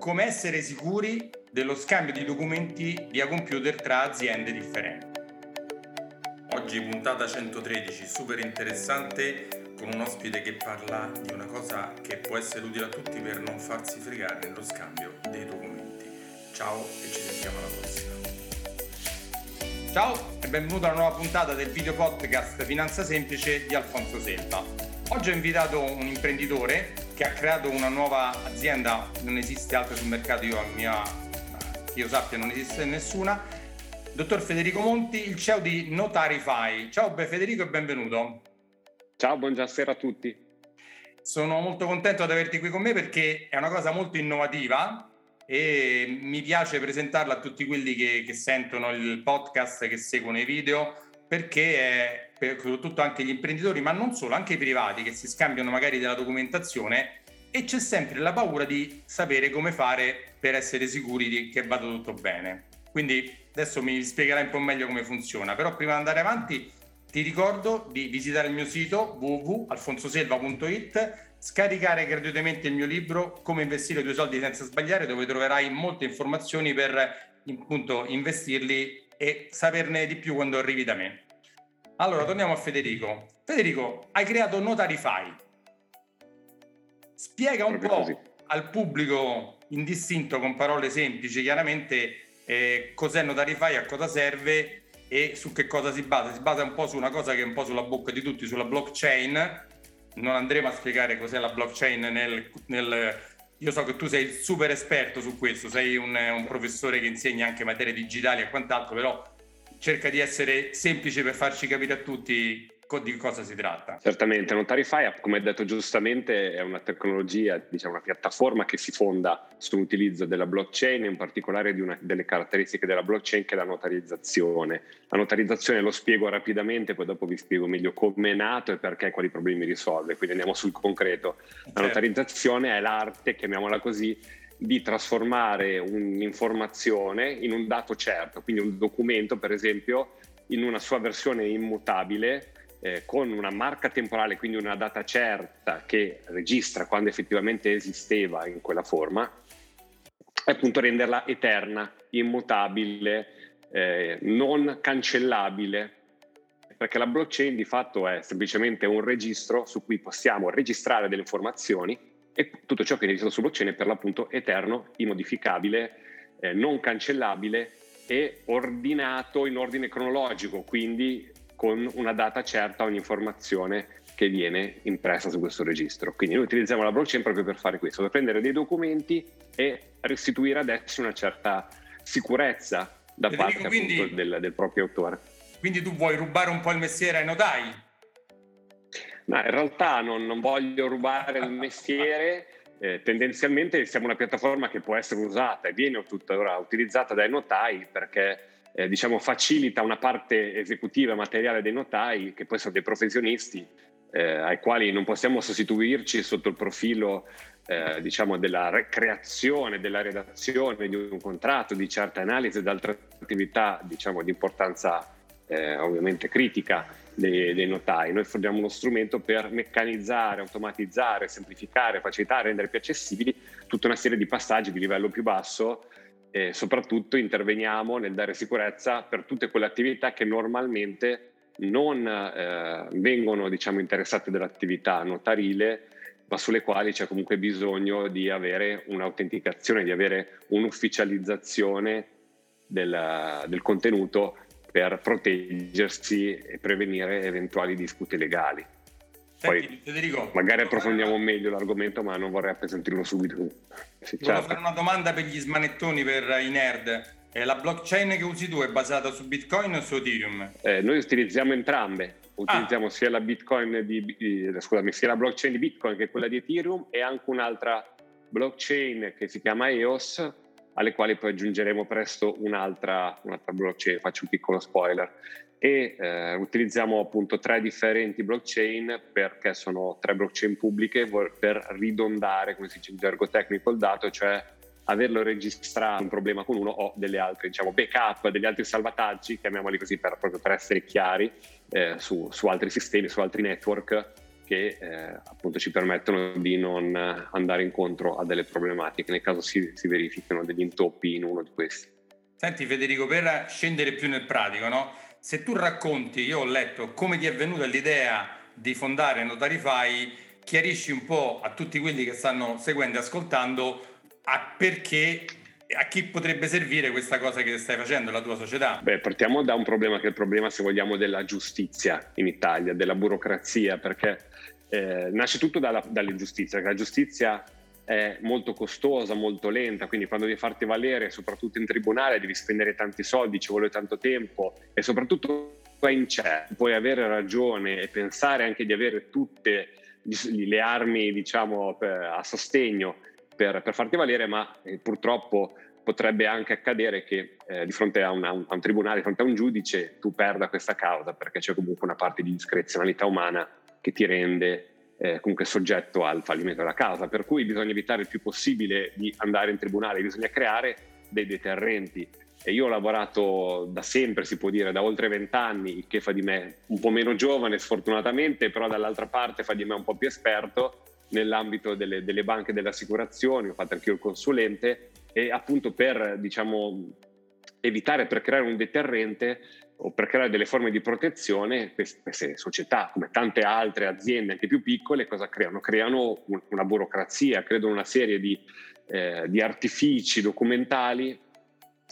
come essere sicuri dello scambio di documenti via computer tra aziende differenti. Oggi puntata 113, super interessante, con un ospite che parla di una cosa che può essere utile a tutti per non farsi fregare nello scambio dei documenti. Ciao e ci sentiamo alla prossima. Ciao e benvenuto alla nuova puntata del video podcast Finanza Semplice di Alfonso Selva. Oggi ho invitato un imprenditore che ha creato una nuova azienda, non esiste altra sul mercato, io, mia, che io sappia non esiste nessuna, dottor Federico Monti, il CEO di Notarify. Ciao Federico e benvenuto. Ciao, buonasera a tutti. Sono molto contento di averti qui con me perché è una cosa molto innovativa e mi piace presentarla a tutti quelli che, che sentono il podcast, che seguono i video, perché è per, soprattutto anche gli imprenditori, ma non solo, anche i privati che si scambiano magari della documentazione e c'è sempre la paura di sapere come fare per essere sicuri di, che vada tutto bene. Quindi adesso mi spiegherai un po' meglio come funziona, però prima di andare avanti ti ricordo di visitare il mio sito www.alfonsoselva.it scaricare gratuitamente il mio libro Come investire i tuoi soldi senza sbagliare, dove troverai molte informazioni per appunto investirli e saperne di più quando arrivi da me. Allora, torniamo a Federico. Federico, hai creato Notarify. Spiega un Proprio po' così. al pubblico indistinto con parole semplici, chiaramente eh, cos'è Notarify, a cosa serve e su che cosa si basa. Si basa un po' su una cosa che è un po' sulla bocca di tutti, sulla blockchain, non andremo a spiegare cos'è la blockchain nel, nel io so che tu sei il super esperto su questo, sei un, un, professore che insegna anche materie digitali e quant'altro, però cerca di essere semplice per farci capire a tutti di cosa si tratta. Certamente, Notarify, come hai detto giustamente, è una tecnologia, diciamo una piattaforma che si fonda sull'utilizzo della blockchain, in particolare di una delle caratteristiche della blockchain che è la notarizzazione. La notarizzazione lo spiego rapidamente, poi dopo vi spiego meglio come è nato e perché e quali problemi risolve, quindi andiamo sul concreto. La certo. notarizzazione è l'arte, chiamiamola così, di trasformare un'informazione in un dato certo, quindi un documento per esempio in una sua versione immutabile eh, con una marca temporale, quindi una data certa che registra quando effettivamente esisteva in quella forma, e appunto renderla eterna, immutabile, eh, non cancellabile, perché la blockchain di fatto è semplicemente un registro su cui possiamo registrare delle informazioni e tutto ciò che è registrato su blockchain è per l'appunto eterno, immodificabile, eh, non cancellabile e ordinato in ordine cronologico, quindi con una data certa ogni informazione che viene impressa su questo registro. Quindi noi utilizziamo la blockchain proprio per fare questo, per prendere dei documenti e restituire ad essi una certa sicurezza da Federico, parte quindi, del, del, proprio autore. Quindi tu vuoi rubare un po' il mestiere ai notai? No, in realtà non, non voglio rubare il mestiere. Eh, tendenzialmente siamo una piattaforma che può essere usata e viene tuttora utilizzata dai notai perché eh, diciamo, facilita una parte esecutiva materiale dei notai, che poi sono dei professionisti, eh, ai quali non possiamo sostituirci sotto il profilo eh, diciamo, della creazione, della redazione di un contratto, di certe analisi ed altre attività diciamo, di importanza eh, ovviamente critica dei, dei, notai. Noi forniamo uno strumento per meccanizzare, automatizzare, semplificare, facilitare, rendere più accessibili tutta una serie di passaggi di livello più basso e soprattutto interveniamo nel dare sicurezza per tutte quelle attività che normalmente non eh, vengono diciamo, interessate dall'attività notarile, ma sulle quali c'è comunque bisogno di avere un'autenticazione, di avere un'ufficializzazione del, del contenuto per proteggersi e prevenire eventuali dispute legali. Poi Senti, Federico, magari approfondiamo fare... meglio l'argomento, ma non vorrei appesantirlo subito. Sì, Volevo certo. fare una domanda per gli smanettoni, per i nerd. Eh, la blockchain che usi tu è basata su Bitcoin o su Ethereum? Eh, noi utilizziamo entrambe. Utilizziamo ah. sia la Bitcoin di, eh, scusami, sia la blockchain di Bitcoin che quella di Ethereum e anche un'altra blockchain che si chiama EOS, alle quali poi aggiungeremo presto un'altra, un'altra blockchain. Faccio un piccolo spoiler e eh, utilizziamo appunto tre differenti blockchain perché sono tre blockchain pubbliche per ridondare, come si dice in gergo tecnico, il dato, cioè averlo registrato un problema con uno o delle altre, diciamo, backup, degli altri salvataggi, chiamiamoli così per, proprio per essere chiari, eh, su, su, altri sistemi, su altri network che eh, appunto ci permettono di non andare incontro a delle problematiche nel caso si, si verifichino degli intoppi in uno di questi. Senti Federico, per scendere più nel pratico, no? se tu racconti, io ho letto come ti è venuta l'idea di fondare Notarify, chiarisci un po' a tutti quelli che stanno seguendo e ascoltando a perché a chi potrebbe servire questa cosa che stai facendo, la tua società? Beh, partiamo da un problema che è il problema, se vogliamo, della giustizia in Italia, della burocrazia, perché eh, nasce tutto dalla, dall'ingiustizia, la giustizia è molto costosa, molto lenta, quindi quando devi farti valere, soprattutto in tribunale, devi spendere tanti soldi, ci vuole tanto tempo e soprattutto è incerto, puoi avere ragione e pensare anche di avere tutte le armi diciamo, a sostegno per, per farti valere, ma eh, purtroppo potrebbe anche accadere che eh, di fronte a, una, a, un tribunale, di fronte a un giudice, tu perda questa causa perché c'è comunque una parte di discrezionalità umana che ti rende eh, comunque soggetto al fallimento della causa. Per cui bisogna evitare il più possibile di andare in tribunale, bisogna creare dei deterrenti. E io ho lavorato da sempre, si può dire, da oltre vent'anni, che fa di me un po' meno giovane sfortunatamente, però dall'altra parte fa di me un po' più esperto nell'ambito delle, delle banche e delle assicurazioni, ho fatto anche io il consulente e appunto per diciamo, evitare, per creare un deterrente o per creare delle forme di protezione, queste società, come tante altre aziende, anche più piccole, cosa creano? Creano una burocrazia, creano una serie di, eh, di artifici documentali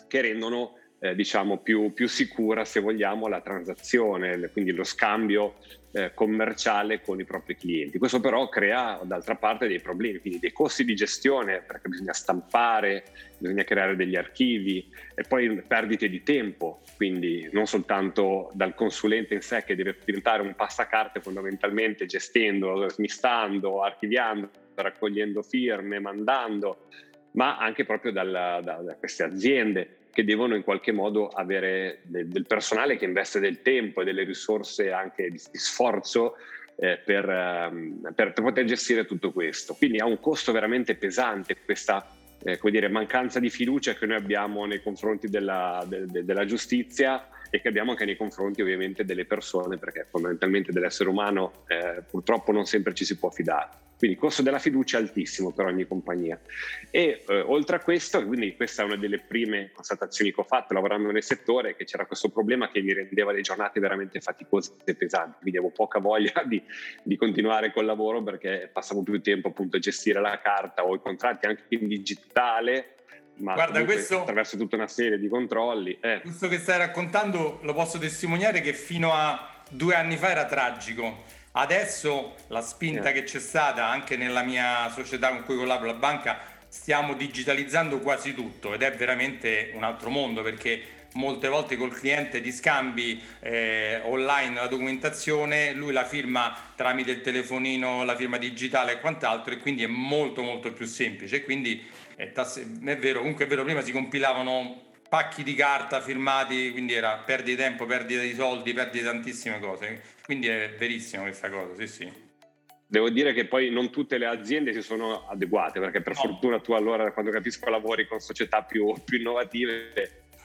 che rendono eh, diciamo più, più, sicura, se vogliamo, la transazione, quindi lo scambio eh, commerciale con i propri clienti. Questo però crea d'altra parte dei problemi, quindi dei costi di gestione perché bisogna stampare, bisogna creare degli archivi e poi perdite di tempo, quindi non soltanto dal consulente in sé che deve diventare un passacarte fondamentalmente gestendo, smistando, archiviando, raccogliendo firme, mandando, ma anche proprio dalla, da, da queste aziende che devono in qualche modo avere del, del personale che investe del tempo e delle risorse anche di, di sforzo eh, per, um, per, per, poter gestire tutto questo. Quindi ha un costo veramente pesante questa eh, dire, mancanza di fiducia che noi abbiamo nei confronti della, de, de, della giustizia e che abbiamo anche nei confronti ovviamente delle persone, perché fondamentalmente dell'essere umano eh, purtroppo non sempre ci si può fidare. Quindi il costo della fiducia è altissimo per ogni compagnia. E eh, oltre a questo, quindi questa è una delle prime constatazioni che ho fatto lavorando nel settore, che c'era questo problema che mi rendeva le giornate veramente faticose e pesanti, quindi avevo poca voglia di, di continuare col lavoro perché passavo più tempo appunto a gestire la carta o i contratti anche in digitale ma Guarda, questo, attraverso tutta una serie di controlli. Eh. Questo che stai raccontando lo posso testimoniare che fino a due anni fa era tragico. Adesso la spinta eh. che c'è stata anche nella mia società con cui collaboro, la banca, stiamo digitalizzando quasi tutto ed è veramente un altro mondo perché molte volte col cliente ti scambi eh, online la documentazione, lui la firma tramite il telefonino, la firma digitale e quant'altro e quindi è molto molto più semplice. Quindi è, tasse, è vero, comunque è vero, prima si compilavano pacchi di carta firmati, quindi era perdi di tempo, perdita di soldi, perdi tantissime cose. Quindi è verissimo questa cosa, sì sì. Devo dire che poi non tutte le aziende si sono adeguate, perché per no. fortuna tu allora, quando capisco, lavori con società più, più innovative,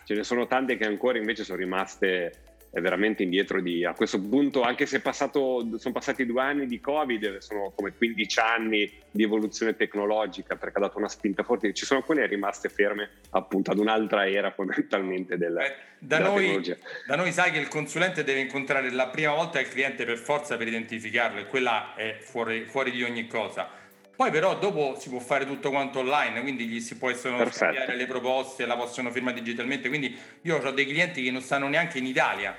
ce ne sono tante che ancora invece sono rimaste è veramente indietro di, a questo punto, anche se passato, sono passati due anni di Covid, sono come 15 anni di evoluzione tecnologica perché ha dato una spinta forte, ci sono alcune rimaste ferme appunto ad un'altra era fondamentalmente della, eh, da della noi, tecnologia. Da noi sai che il consulente deve incontrare la prima volta il cliente per forza per identificarlo e quella è fuori, fuori di ogni cosa. Poi però dopo si può fare tutto quanto online, quindi gli si possono scambiare le proposte, la possono firmare digitalmente, quindi io ho dei clienti che non stanno neanche in Italia,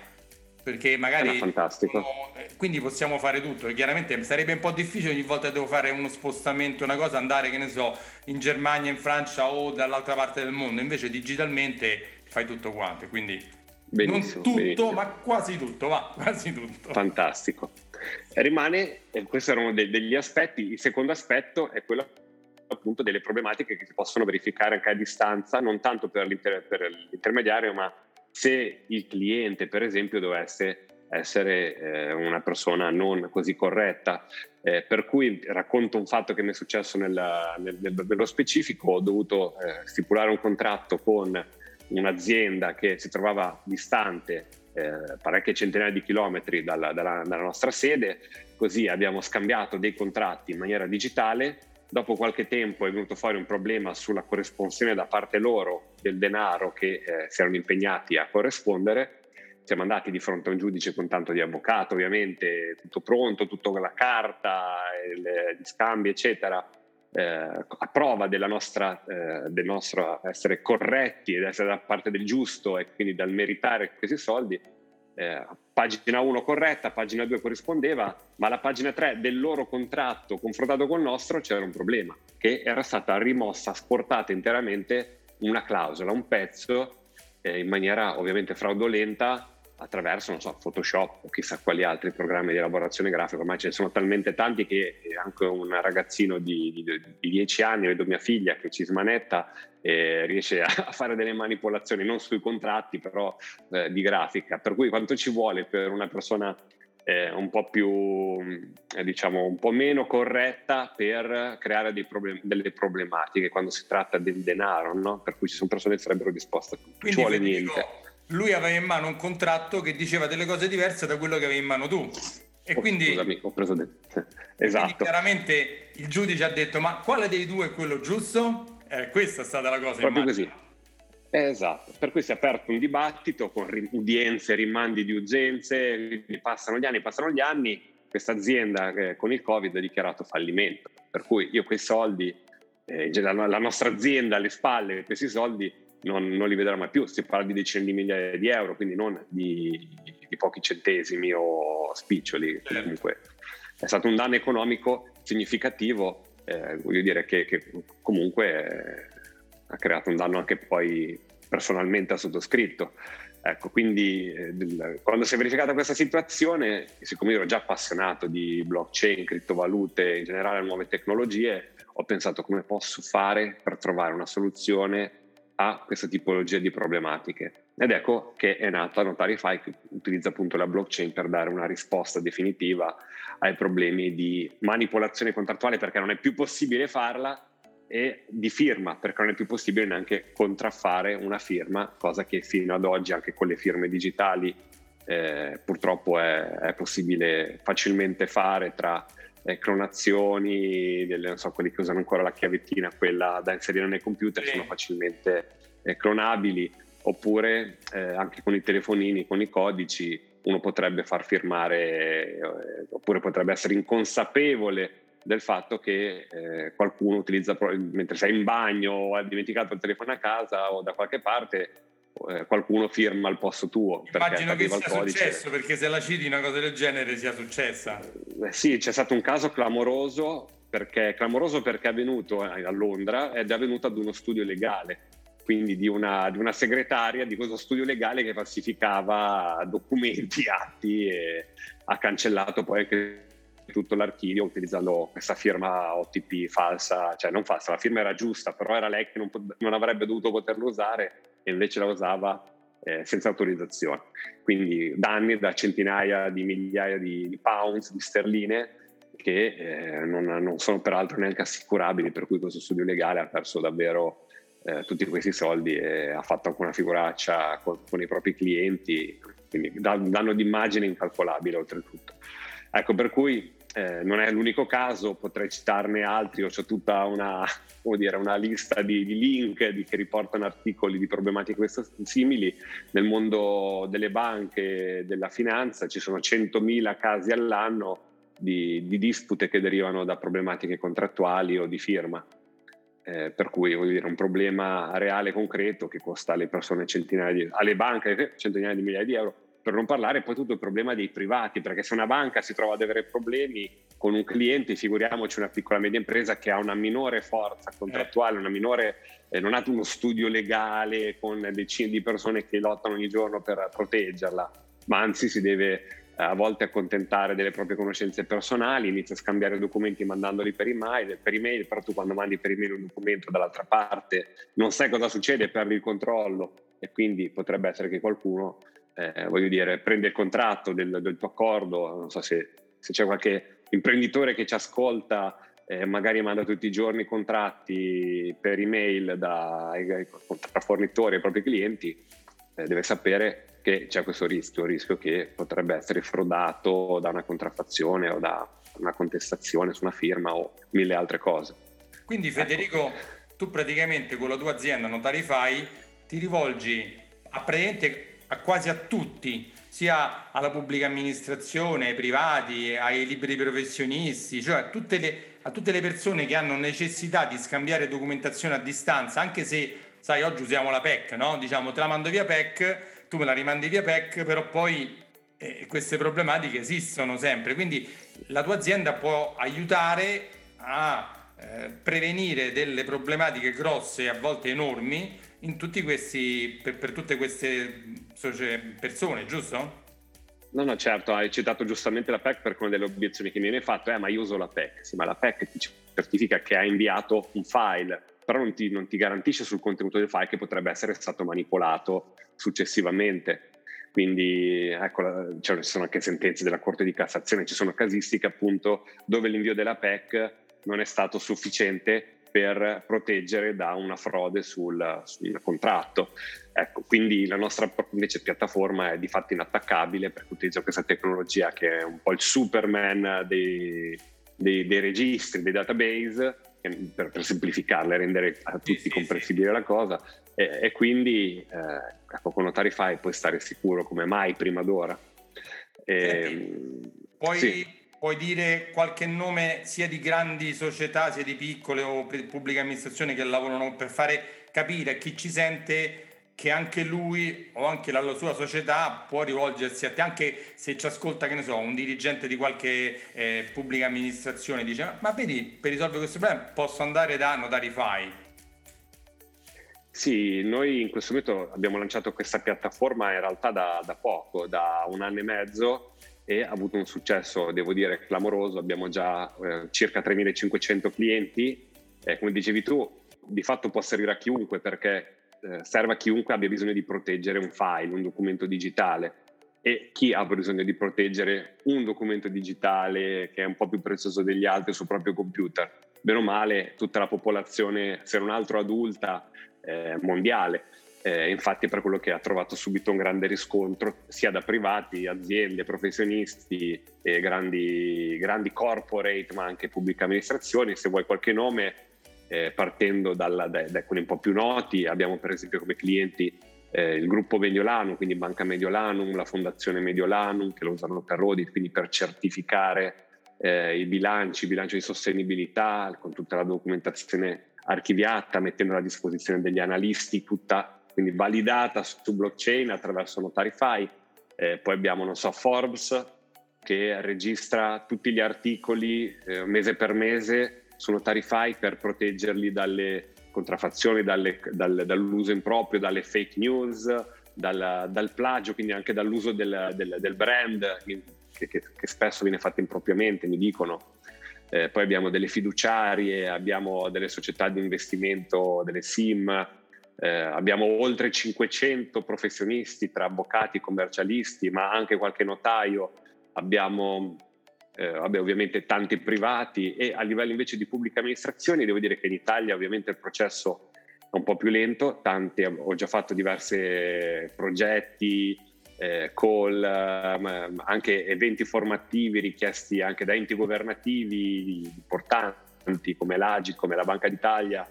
perché magari... fantastico. Eh, quindi possiamo fare tutto, chiaramente sarebbe un po' difficile ogni volta che devo fare uno spostamento, una cosa, andare, che ne so, in Germania, in Francia o dall'altra parte del mondo, invece digitalmente fai tutto quanto, quindi... Benissimo, non tutto, benissimo. ma quasi tutto, va, quasi tutto. Fantastico. Rimane, e questi erano de- degli aspetti, il secondo aspetto è quello appunto delle problematiche che si possono verificare anche a distanza, non tanto per, l'inter- per l'intermediario, ma se il cliente, per esempio, dovesse essere eh, una persona non così corretta. Eh, per cui racconto un fatto che mi è successo nella, nel, nello specifico, ho dovuto eh, stipulare un contratto con un'azienda che si trovava distante eh, parecchie centinaia di chilometri dalla, dalla, dalla nostra sede, così abbiamo scambiato dei contratti in maniera digitale Dopo qualche tempo è venuto fuori un problema sulla corrispondenza da parte loro del denaro che eh, si erano impegnati a corrispondere. Siamo andati di fronte a un giudice con tanto di avvocato, ovviamente tutto pronto, tutta la carta, gli scambi, eccetera, eh, a prova nostra, eh, del nostro essere corretti ed essere da parte del giusto e quindi dal meritare questi soldi eh, pagina 1 corretta, pagina 2 corrispondeva, ma la pagina 3 del loro contratto confrontato con il nostro c'era un problema, che era stata rimossa, sportata interamente una clausola, un pezzo, eh, in maniera ovviamente fraudolenta, attraverso, non so, Photoshop o chissà quali altri programmi di elaborazione grafica, ormai ce ne sono talmente tanti che anche un ragazzino di, di, di 10 anni, vedo mia figlia che ci smanetta, e riesce a fare delle manipolazioni, non sui contratti, però eh, di grafica. Per cui quanto ci vuole per una persona eh, un po' più, eh, diciamo, un po' meno corretta per creare problem- delle problematiche quando si tratta del denaro, no? Per cui ci sono persone che sarebbero disposte a tutto. Ci vuole niente lui aveva in mano un contratto che diceva delle cose diverse da quello che avevi in mano tu. E oh, quindi, scusami, ho preso de- esatto. quindi chiaramente il giudice ha detto ma quale dei due è quello giusto? Eh, questa è stata la cosa. Proprio così. Esatto, per cui si è aperto un dibattito con udienze, rimandi di ugenze, passano gli anni, passano gli anni, questa azienda eh, con il Covid ha dichiarato fallimento, per cui io quei soldi, eh, la nostra azienda alle spalle, questi soldi non, non, li vedrà mai più. Si parla di decine di migliaia di euro, quindi non di, di pochi centesimi o spiccioli. Certo. Comunque è stato un danno economico significativo, eh, voglio dire che, che comunque eh, ha creato un danno anche poi personalmente a sottoscritto. Ecco, quindi eh, quando si è verificata questa situazione, siccome io ero già appassionato di blockchain, criptovalute, in generale nuove tecnologie, ho pensato come posso fare per trovare una soluzione a questa tipologia di problematiche. Ed ecco che è nata Notarify che utilizza appunto la blockchain per dare una risposta definitiva ai problemi di manipolazione contrattuale perché non è più possibile farla e di firma perché non è più possibile neanche contraffare una firma, cosa che fino ad oggi anche con le firme digitali eh, purtroppo è, è possibile facilmente fare tra eh, clonazioni, delle, non so, quelli che usano ancora la chiavettina, quella da inserire nei computer, sono facilmente eh, clonabili, oppure eh, anche con i telefonini, con i codici, uno potrebbe far firmare, eh, oppure potrebbe essere inconsapevole del fatto che eh, qualcuno utilizza, mentre sei in bagno o hai dimenticato il telefono a casa o da qualche parte, eh, qualcuno firma al posto tuo. Immagino che sia successo, perché se la citi una cosa del genere sia successa. Eh, sì, c'è stato un caso clamoroso, perché, clamoroso perché è avvenuto a Londra ed è avvenuto ad uno studio legale, quindi di una, di una segretaria di questo studio legale che falsificava documenti, atti e ha cancellato poi anche tutto l'archivio utilizzando questa firma OTP falsa, cioè non falsa, la firma era giusta, però era lei che non, non avrebbe dovuto poterlo usare e invece la usava eh, senza autorizzazione. Quindi danni da centinaia di migliaia di, di pounds, di sterline, che eh, non, non, sono peraltro neanche assicurabili, per cui questo studio legale ha perso davvero eh, tutti questi soldi e ha fatto anche una figuraccia con, con i propri clienti, quindi danno d'immagine incalcolabile oltretutto. Ecco, per cui eh, non è l'unico caso, potrei citarne altri, ho tutta una, dire, una lista di, di link di, che riportano articoli di problematiche simili. Nel mondo delle banche della finanza ci sono 100.000 casi all'anno di, di, dispute che derivano da problematiche contrattuali o di firma. Eh, per cui voglio dire un problema reale concreto che costa alle persone centinaia di alle banche centinaia di migliaia di euro per non parlare poi tutto il problema dei privati, perché se una banca si trova ad avere problemi con un cliente, figuriamoci una piccola media impresa che ha una minore forza contrattuale, una minore, eh, non ha uno studio legale con decine di persone che lottano ogni giorno per proteggerla, ma anzi si deve eh, a volte accontentare delle proprie conoscenze personali, inizia a scambiare documenti mandandoli per email, per email, però tu quando mandi per email un documento dall'altra parte non sai cosa succede, perdi il controllo e quindi potrebbe essere che qualcuno eh, voglio dire, prende il contratto del, del, tuo accordo, non so se, se, c'è qualche imprenditore che ci ascolta, eh, magari manda tutti i giorni contratti per email da, tra fornitori ai propri clienti, eh, deve sapere che c'è questo rischio, il rischio che potrebbe essere frodato da una contraffazione o da una contestazione su una firma o mille altre cose. Quindi ecco. Federico, ecco. tu praticamente con la tua azienda Notarify ti rivolgi a, a quasi a tutti, sia alla pubblica amministrazione, ai privati, ai liberi professionisti, cioè a tutte le, a tutte le persone che hanno necessità di scambiare documentazione a distanza, anche se, sai, oggi usiamo la PEC, no? Diciamo, te la mando via PEC, tu me la rimandi via PEC, però poi eh, queste problematiche esistono sempre. Quindi la tua azienda può aiutare a eh, prevenire delle problematiche grosse, a volte enormi, in tutti questi, per, per tutte queste persone, giusto? No, no, certo, hai citato giustamente la PEC perché una delle obiezioni che mi viene fatto è ma io uso la PEC, sì, ma la PEC ti certifica che ha inviato un file, però non ti, non ti garantisce sul contenuto del file che potrebbe essere stato manipolato successivamente. Quindi ecco, cioè, ci sono anche sentenze della Corte di Cassazione, ci sono casistiche appunto dove l'invio della PEC non è stato sufficiente per proteggere da una frode sul, sul contratto. Ecco, quindi la nostra invece piattaforma è di fatto inattaccabile perché utilizza questa tecnologia che è un po' il Superman dei, dei, dei registri, dei database, per, per semplificarla e rendere a tutti sì, comprensibile sì. la cosa. E, e quindi eh, ecco, con Notarify puoi stare sicuro come mai prima d'ora. E, Senti, poi sì puoi dire qualche nome sia di grandi società sia di piccole o pubbliche amministrazioni che lavorano per fare capire a chi ci sente che anche lui o anche la sua società può rivolgersi a te, anche se ci ascolta, che ne so, un dirigente di qualche eh, pubblica amministrazione dice ma vedi, per risolvere questo problema posso andare da Notarify. Sì, noi in questo momento abbiamo lanciato questa piattaforma in realtà da, da poco, da un anno e mezzo e ha avuto un successo, devo dire, clamoroso. Abbiamo già eh, circa 3.500 clienti. Eh, come dicevi tu, di fatto può servire a chiunque perché eh, serve a chiunque abbia bisogno di proteggere un file, un documento digitale. E chi ha bisogno di proteggere un documento digitale che è un po' più prezioso degli altri sul proprio computer? Bene o male, tutta la popolazione, se non altro adulta, eh, mondiale eh, infatti per quello che ha trovato subito un grande riscontro sia da privati, aziende, professionisti, e grandi, grandi corporate ma anche pubbliche amministrazioni. Se vuoi qualche nome, eh, partendo dalla, da, da quelli un po' più noti, abbiamo per esempio come clienti eh, il gruppo Mediolanum, quindi Banca Mediolanum, la Fondazione Mediolanum che lo usano per audit, quindi per certificare eh, i bilanci, i bilanci di sostenibilità con tutta la documentazione archiviata, mettendo a disposizione degli analisti tutta quindi validata su blockchain attraverso Notarify. Eh, poi abbiamo, non so, Forbes che registra tutti gli articoli eh, mese per mese su Notarify per proteggerli dalle contraffazioni, dalle, dal, dall'uso improprio, dalle fake news, dal, dal, plagio, quindi anche dall'uso del, del, del brand che, che, che, spesso viene fatto impropriamente, mi dicono. Eh, poi abbiamo delle fiduciarie, abbiamo delle società di investimento, delle SIM, eh, abbiamo oltre 500 professionisti tra avvocati, commercialisti, ma anche qualche notaio. Abbiamo eh, vabbè, ovviamente tanti privati e a livello invece di pubblica amministrazione devo dire che in Italia ovviamente il processo è un po' più lento, tanti, ho già fatto diversi progetti, eh, call, anche eventi formativi richiesti anche da enti governativi importanti come l'Agi, come la Banca d'Italia,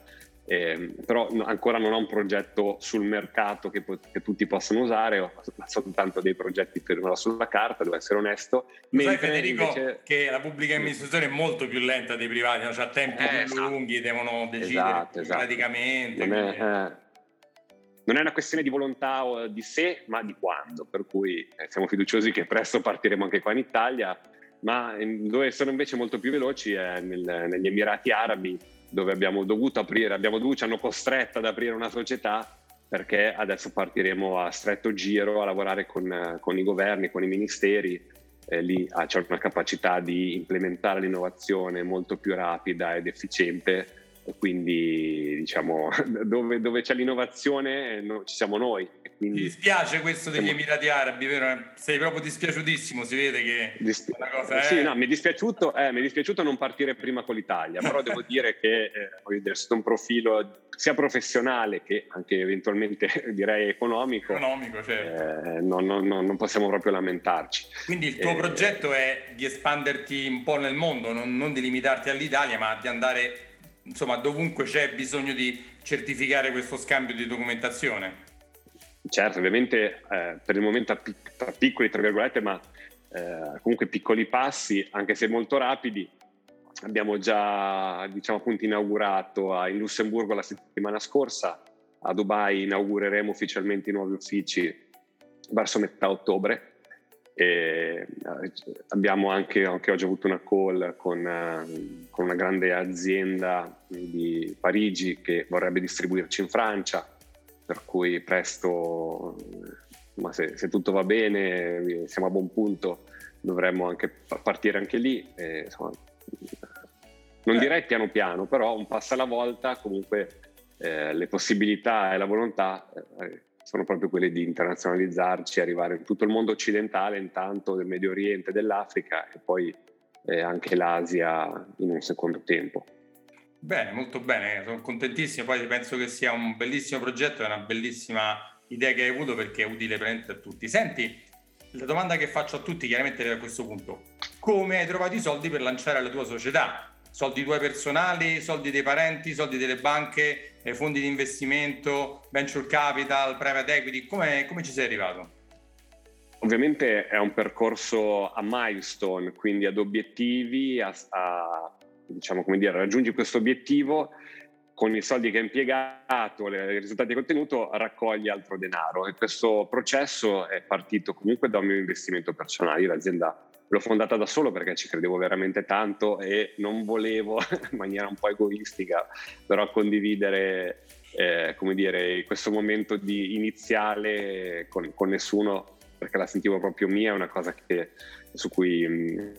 eh, però ancora non ho un progetto sul mercato che, pot- che tutti possono usare, ho soltanto dei progetti fermati sulla carta, devo essere onesto. Sai Federico invece... che la pubblica amministrazione è molto più lenta dei privati, ha tempi eh, più esatto. lunghi, devono decidere esatto, esatto. praticamente. Non è, eh, non è, una questione di volontà o di sé, ma di quando, per cui eh, siamo fiduciosi che presto partiremo anche qua in Italia, ma dove sono invece molto più veloci è nel, negli Emirati Arabi dove abbiamo dovuto aprire, abbiamo dovuto, ci hanno costretto ad aprire una società perché adesso partiremo a stretto giro a lavorare con, con i governi, con i ministeri, eh, lì ah, c'è una capacità di implementare l'innovazione molto più rapida ed efficiente e quindi diciamo dove, dove c'è l'innovazione no, ci siamo noi Quindi Mi dispiace questo degli siamo... Emirati Arabi, vero? Sei proprio dispiaciutissimo, si vede che Dispi... cosa, eh? Sì, no, mi è, dispiaciuto, eh, mi è dispiaciuto non partire prima con l'Italia, però devo dire che eh, è stato un profilo sia professionale che anche eventualmente direi economico. Economico, certo. Eh, non, non, non, possiamo proprio lamentarci. Quindi il tuo eh, progetto è di espanderti un po' nel mondo, non, non di limitarti all'Italia, ma di andare insomma dovunque c'è bisogno di certificare questo scambio di documentazione. Certo, ovviamente eh, per il momento a, pic- a, piccoli, tra virgolette, ma eh, comunque piccoli passi, anche se molto rapidi. Abbiamo già, diciamo, appunto inaugurato a, in Lussemburgo la settimana scorsa, a Dubai inaugureremo ufficialmente i nuovi uffici verso metà ottobre. E eh, abbiamo anche, anche oggi avuto una call con, eh, con una grande azienda di Parigi che vorrebbe distribuirci in Francia per cui presto, ma se, se, tutto va bene, siamo a buon punto, dovremmo anche partire anche lì. E, insomma, non eh. direi piano piano, però un passo alla volta, comunque eh, le possibilità e la volontà eh, sono proprio quelle di internazionalizzarci, arrivare in tutto il mondo occidentale, intanto del Medio Oriente, dell'Africa e poi eh, anche l'Asia in un secondo tempo. Bene, molto bene, sono contentissimo, poi penso che sia un bellissimo progetto e una bellissima idea che hai avuto perché è utile a tutti. Senti, la domanda che faccio a tutti chiaramente è a questo punto, come hai trovato i soldi per lanciare la tua società? Soldi tuoi personali, soldi dei parenti, soldi delle banche, eh, fondi di investimento, venture capital, private equity, come, come ci sei arrivato? Ovviamente è un percorso a milestone, quindi ad obiettivi, a, a diciamo come dire, raggiungi questo obiettivo, con i soldi che hai impiegato, i risultati che hai ottenuto, raccogli altro denaro. E questo processo è partito comunque da un mio investimento personale. Io l'azienda l'ho fondata da solo perché ci credevo veramente tanto e non volevo, in maniera un po' egoistica, però condividere eh, come dire, questo momento di iniziale con, con, nessuno perché la sentivo proprio mia, è una cosa che, su cui mh,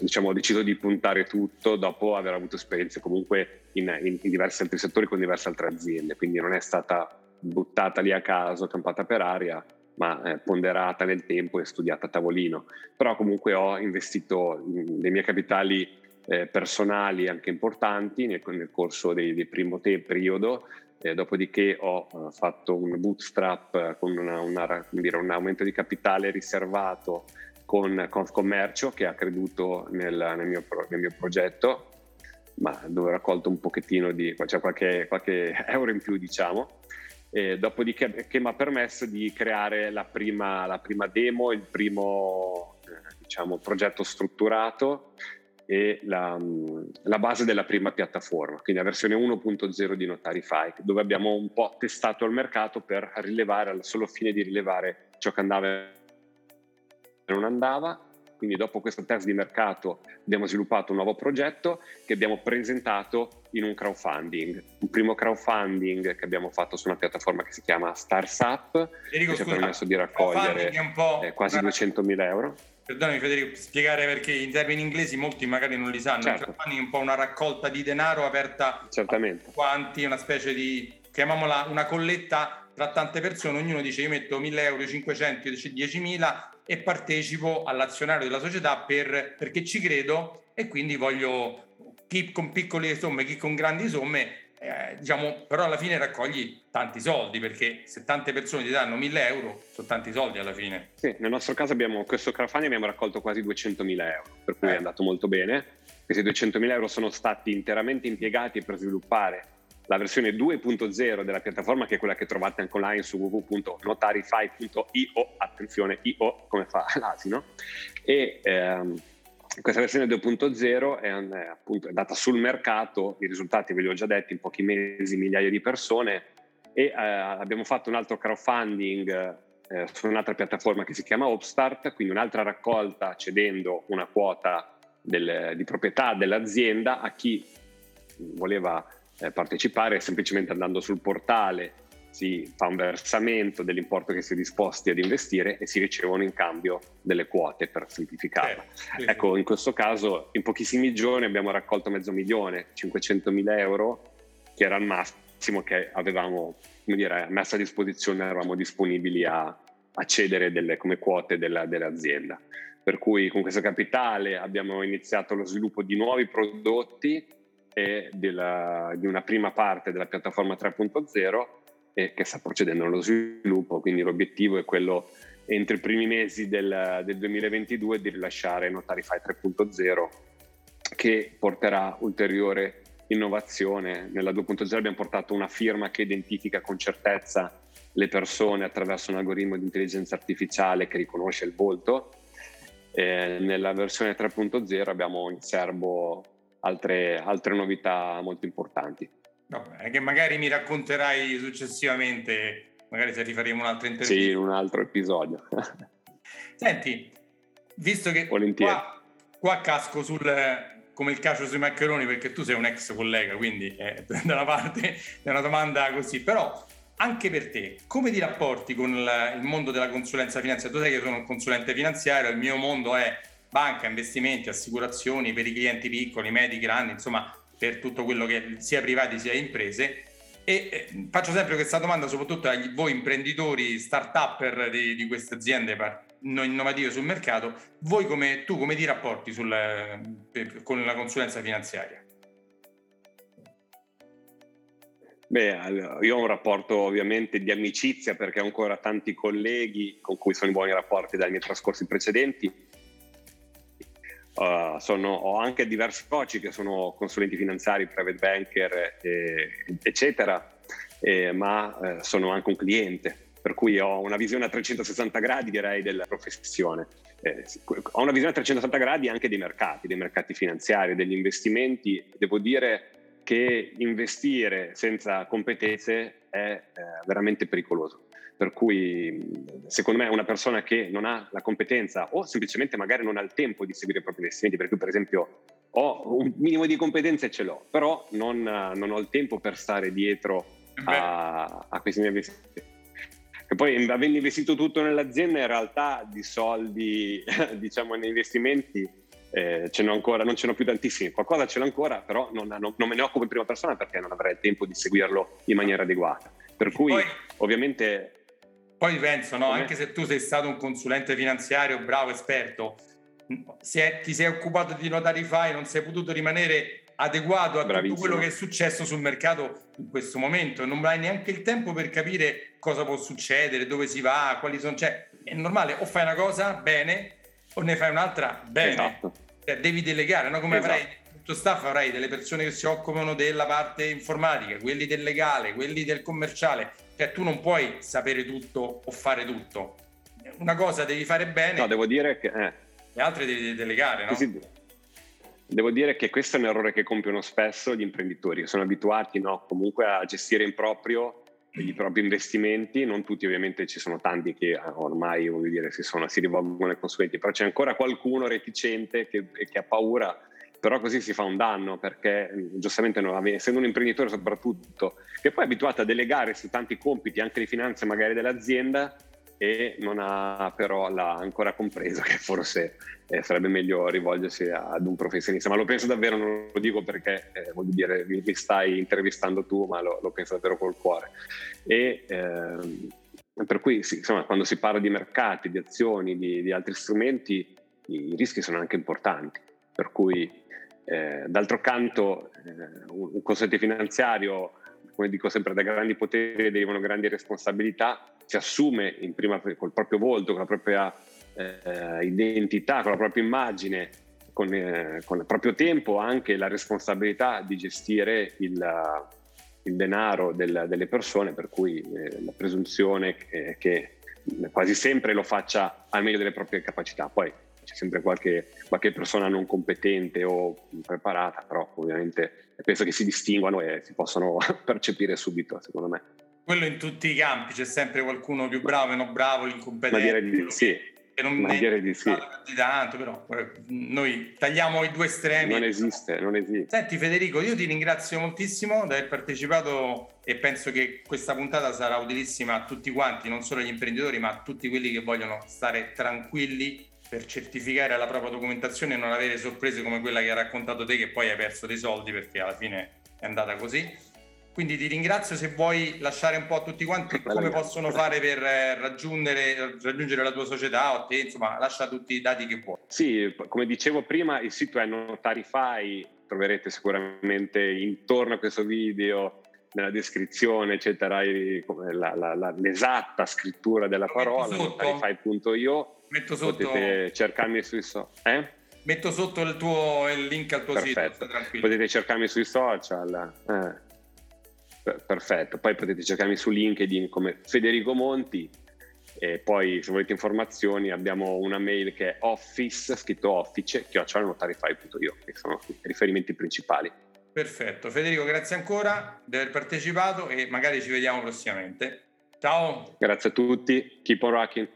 diciamo, ho deciso di puntare tutto dopo aver avuto esperienze comunque in, in, in, diversi altri settori con diverse altre aziende, quindi non è stata buttata lì a caso, campata per aria, ma eh, ponderata nel tempo e studiata a tavolino. Però comunque ho investito nei miei capitali eh, personali anche importanti nel, nel corso del de primo te- periodo, eh, dopodiché ho uh, fatto un bootstrap con una, una, dire, un aumento di capitale riservato con Confcommercio che ha creduto nel, nel, mio, nel, mio, progetto, ma dove ho raccolto un pochettino di, cioè qualche, qualche euro in più diciamo. E dopodiché che mi ha permesso di creare la prima, la prima demo, il primo eh, diciamo, progetto strutturato e la, la, base della prima piattaforma, quindi la versione 1.0 di Notarify, dove abbiamo un po' testato il mercato per rilevare, al solo fine di rilevare ciò che andava non andava, quindi dopo questo test di mercato abbiamo sviluppato un nuovo progetto che abbiamo presentato in un crowdfunding. Un primo crowdfunding che abbiamo fatto su una piattaforma che si chiama Starsup, Federico, che ci ha permesso di raccogliere eh, quasi una... 200.000 euro. Perdonami Federico, spiegare perché in termini inglesi molti magari non li sanno. Certo. Il crowdfunding è un po' una raccolta di denaro aperta Certamente. a quanti, una specie di, chiamiamola una colletta tra tante persone, ognuno dice io metto 1000 euro, 500, 10.000 e partecipo all'azionario della società per, perché ci credo e quindi voglio chi con piccole somme, chi con grandi somme, eh, diciamo, però alla fine raccogli tanti soldi perché se tante persone ti danno 1000 euro sono tanti soldi alla fine. Sì, nel nostro caso abbiamo questo crowdfunding abbiamo raccolto quasi 200.000 euro, per cui eh. è andato molto bene. Questi 200.000 euro sono stati interamente impiegati per sviluppare la versione 2.0 della piattaforma che è quella che trovate anche online su www.notarify.io, attenzione io come fa l'asino, e ehm, questa versione 2.0 è, è, appunto, è data sul mercato, i risultati ve li ho già detti, in pochi mesi migliaia di persone. E eh, abbiamo fatto un altro crowdfunding eh, su un'altra piattaforma che si chiama Upstart, quindi un'altra raccolta cedendo una quota del, di proprietà dell'azienda a chi voleva eh, partecipare semplicemente andando sul portale si fa un versamento dell'importo che si è disposti ad investire e si ricevono in cambio delle quote per semplificarla. Eh, ecco, in questo caso in pochissimi giorni abbiamo raccolto mezzo milione, 500 mila euro, che era il massimo che avevamo come dire, messo a disposizione, eravamo disponibili a, a cedere delle, come quote della, dell'azienda. Per cui con questo capitale abbiamo iniziato lo sviluppo di nuovi prodotti e della, di una prima parte della piattaforma 3.0 e che sta procedendo nello sviluppo, quindi l'obiettivo è quello entro i primi mesi del, del 2022 di rilasciare Notarify 3.0 che porterà ulteriore innovazione. Nella 2.0 abbiamo portato una firma che identifica con certezza le persone attraverso un algoritmo di intelligenza artificiale che riconosce il volto. Eh, nella versione 3.0 abbiamo in serbo altre, altre novità molto importanti. Vabbè, che magari mi racconterai successivamente, magari se rifaremo un'altra intervista. Sì, in un altro episodio. Senti, visto che qua, qua casco sul, come il calcio sui maccheroni perché tu sei un ex collega, quindi eh, da una parte è una domanda così, però anche per te, come ti rapporti con il mondo della consulenza finanziaria? Tu sai che sono un consulente finanziario, il mio mondo è banca, investimenti, assicurazioni per i clienti piccoli, medi, grandi, insomma per tutto quello che sia privati sia imprese. E eh, faccio sempre questa domanda soprattutto a voi imprenditori, start-upper di, di queste aziende innovative sul mercato. Voi come, tu come ti rapporti sul, eh, con la consulenza finanziaria? Beh, io ho un rapporto ovviamente di amicizia perché ho ancora tanti colleghi con cui sono in buoni rapporti dai miei trascorsi precedenti Uh, sono, ho anche diversi soci che sono consulenti finanziari, private banker, eh, eccetera, eh, ma eh, sono anche un cliente, per cui ho una visione a 360 gradi direi della professione. Eh, ho una visione a 360 gradi anche dei mercati, dei mercati finanziari, degli investimenti. Devo dire che investire senza competenze è eh, veramente pericoloso per cui secondo me una persona che non ha la competenza o semplicemente magari non ha il tempo di seguire i propri investimenti, perché per esempio ho un minimo di competenze ce l'ho, però non, non ho il tempo per stare dietro a, a questi miei investimenti. E poi avendo investito tutto nell'azienda, in realtà di soldi, diciamo, nei investimenti eh, ce n'ho ancora, non ce n'ho più tantissimi. Qualcosa ce l'ho ancora, però non, non, non, me ne occupo in prima persona perché non avrei il tempo di seguirlo in maniera adeguata. Per cui, poi, ovviamente, poi penso, no, anche se tu sei stato un consulente finanziario bravo, esperto, se ti sei occupato di Notarify, non sei potuto rimanere adeguato a Bravissimo. tutto quello che è successo sul mercato in questo momento, non hai neanche il tempo per capire cosa può succedere, dove si va, quali sono... Cioè, è normale, o fai una cosa bene o ne fai un'altra bene. Esatto. Cioè, devi delegare, no? Come esatto. avrai tutto staff, avrai delle persone che si occupano della parte informatica, quelli del legale, quelli del commerciale, cioè tu non puoi sapere tutto o fare tutto. Una cosa devi fare bene. No, devo dire che... Eh. Le altre devi delegare, no? Sì, devo dire che questo è un errore che compiono spesso gli imprenditori, sono abituati no, comunque a gestire in proprio i propri investimenti, non tutti ovviamente ci sono tanti che ormai dire, si, sono, si rivolgono ai consulenti, però c'è ancora qualcuno reticente che, che ha paura però così si fa un danno perché giustamente non, essendo un imprenditore soprattutto che poi è abituato a delegare su tanti compiti anche di finanza magari dell'azienda e non ha però l'ha ancora compreso che forse eh, sarebbe meglio rivolgersi ad un professionista. Ma lo penso davvero non lo dico perché eh, voglio dire mi, stai intervistando tu ma lo, lo penso davvero col cuore. E ehm, per cui sì, insomma quando si parla di mercati di azioni di, di altri strumenti i rischi sono anche importanti. Per cui eh, d'altro canto, eh, un consulente finanziario, come dico sempre, da grandi poteri derivano grandi responsabilità, si assume in prima col proprio volto, con la propria eh, identità, con la propria immagine, con, eh, con, il proprio tempo anche la responsabilità di gestire il, il denaro del, delle persone, per cui eh, la presunzione che, che quasi sempre lo faccia al meglio delle proprie capacità. Poi c'è sempre qualche, qualche persona non competente o preparata, però ovviamente penso che si distinguano e si possono percepire subito, secondo me. Quello in tutti i campi, c'è sempre qualcuno più bravo, meno bravo, incompetente. Ma direi di sì. Che non ma direi di sì. tanto, però noi tagliamo i due estremi. Non esiste, non esiste. Senti Federico, io ti ringrazio moltissimo di aver partecipato e penso che questa puntata sarà utilissima a tutti quanti, non solo agli imprenditori, ma a tutti quelli che vogliono stare tranquilli per certificare la propria documentazione e non avere sorprese come quella che hai raccontato te che poi hai perso dei soldi perché alla fine è andata così. Quindi ti ringrazio se vuoi lasciare un po' a tutti quanti come possono fare per eh, raggiungere, raggiungere la tua società o te, insomma, lascia tutti i dati che vuoi. Sì, come dicevo prima, il sito è Notarify, troverete sicuramente intorno a questo video nella descrizione eccetera la, la, la, l'esatta scrittura della parola notarify.io metto sotto potete cercarmi sui social eh? metto sotto il tuo il link al tuo perfetto. sito potete cercarmi sui social eh perfetto, poi potete cercarmi su LinkedIn come Federico Monti e poi se volete informazioni abbiamo una mail che è office, scritto office, chiocciolanotarify.io, che sono i riferimenti principali. Perfetto, Federico grazie ancora di aver partecipato e magari ci vediamo prossimamente. Ciao! Grazie a tutti, keep on rocking!